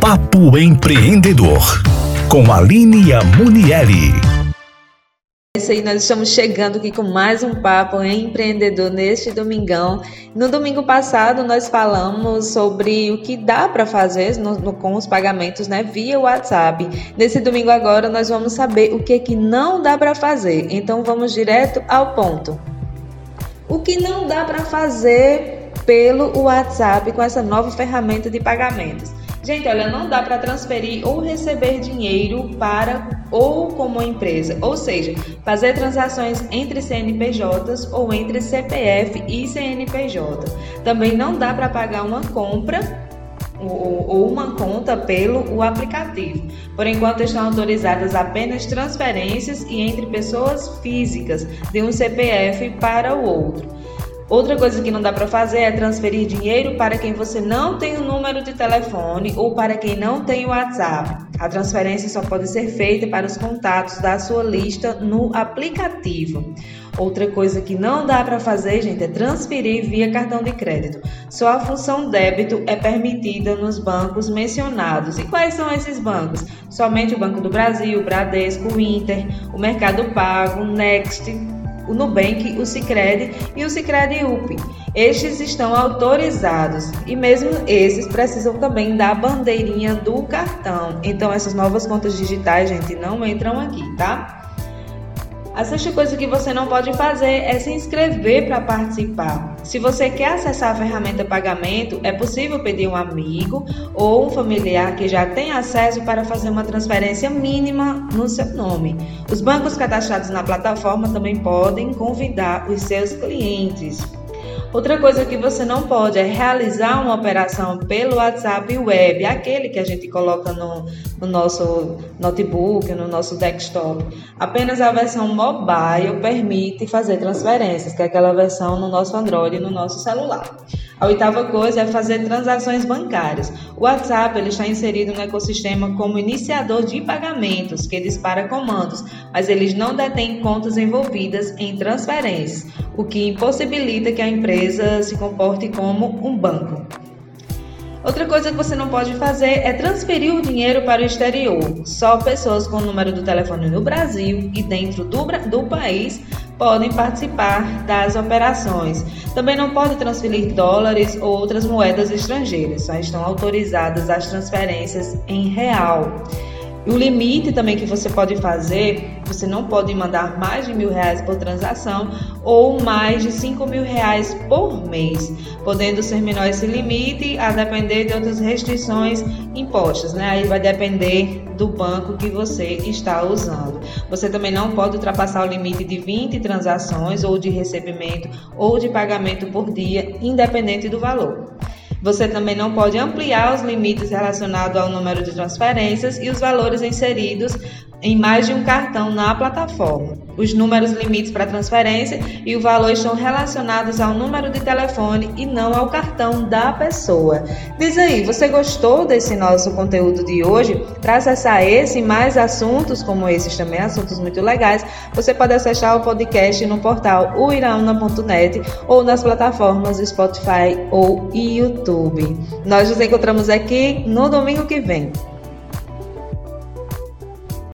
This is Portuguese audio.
Papo Empreendedor, com Aline Amunieri. É isso aí, nós estamos chegando aqui com mais um papo empreendedor neste domingão. No domingo passado nós falamos sobre o que dá para fazer no, no, com os pagamentos, né, via WhatsApp. Nesse domingo agora nós vamos saber o que que não dá para fazer. Então vamos direto ao ponto. O que não dá para fazer pelo WhatsApp com essa nova ferramenta de pagamentos? Gente, olha, não dá para transferir ou receber dinheiro para ou como empresa, ou seja, fazer transações entre CNPJs ou entre CPF e CNPJ. Também não dá para pagar uma compra ou uma conta pelo o aplicativo. Por enquanto estão autorizadas apenas transferências e entre pessoas físicas de um CPF para o outro. Outra coisa que não dá para fazer é transferir dinheiro para quem você não tem o número de telefone ou para quem não tem o WhatsApp. A transferência só pode ser feita para os contatos da sua lista no aplicativo. Outra coisa que não dá para fazer, gente, é transferir via cartão de crédito. Só a função débito é permitida nos bancos mencionados. E quais são esses bancos? Somente o Banco do Brasil, o Bradesco, o Inter, o Mercado Pago, o Next, o Nubank, o Sicredi e o Sicredi UP. Estes estão autorizados e mesmo esses precisam também da bandeirinha do cartão. Então essas novas contas digitais, gente, não entram aqui, tá? A sexta coisa que você não pode fazer é se inscrever para participar. Se você quer acessar a ferramenta pagamento, é possível pedir um amigo ou um familiar que já tem acesso para fazer uma transferência mínima no seu nome. Os bancos cadastrados na plataforma também podem convidar os seus clientes. Outra coisa que você não pode é realizar uma operação pelo WhatsApp web, aquele que a gente coloca no, no nosso notebook, no nosso desktop. Apenas a versão mobile permite fazer transferências, que é aquela versão no nosso Android, no nosso celular. A oitava coisa é fazer transações bancárias. O WhatsApp ele está inserido no ecossistema como iniciador de pagamentos, que dispara comandos, mas eles não detêm contas envolvidas em transferências, o que impossibilita que a empresa se comporte como um banco. Outra coisa que você não pode fazer é transferir o dinheiro para o exterior. Só pessoas com o número do telefone no Brasil e dentro do, do país podem participar das operações. Também não pode transferir dólares ou outras moedas estrangeiras, só estão autorizadas as transferências em real. O limite também que você pode fazer, você não pode mandar mais de mil reais por transação ou mais de cinco mil reais por mês, podendo ser menor esse limite a depender de outras restrições impostas, né? Aí vai depender do banco que você está usando. Você também não pode ultrapassar o limite de 20 transações ou de recebimento ou de pagamento por dia, independente do valor. Você também não pode ampliar os limites relacionados ao número de transferências e os valores inseridos em mais de um cartão na plataforma. Os números limites para transferência e o valor estão relacionados ao número de telefone e não ao cartão da pessoa. Diz aí, você gostou desse nosso conteúdo de hoje? Para acessar esse e mais assuntos como esses também, assuntos muito legais, você pode acessar o podcast no portal uirauna.net ou nas plataformas Spotify ou YouTube. Nós nos encontramos aqui no domingo que vem.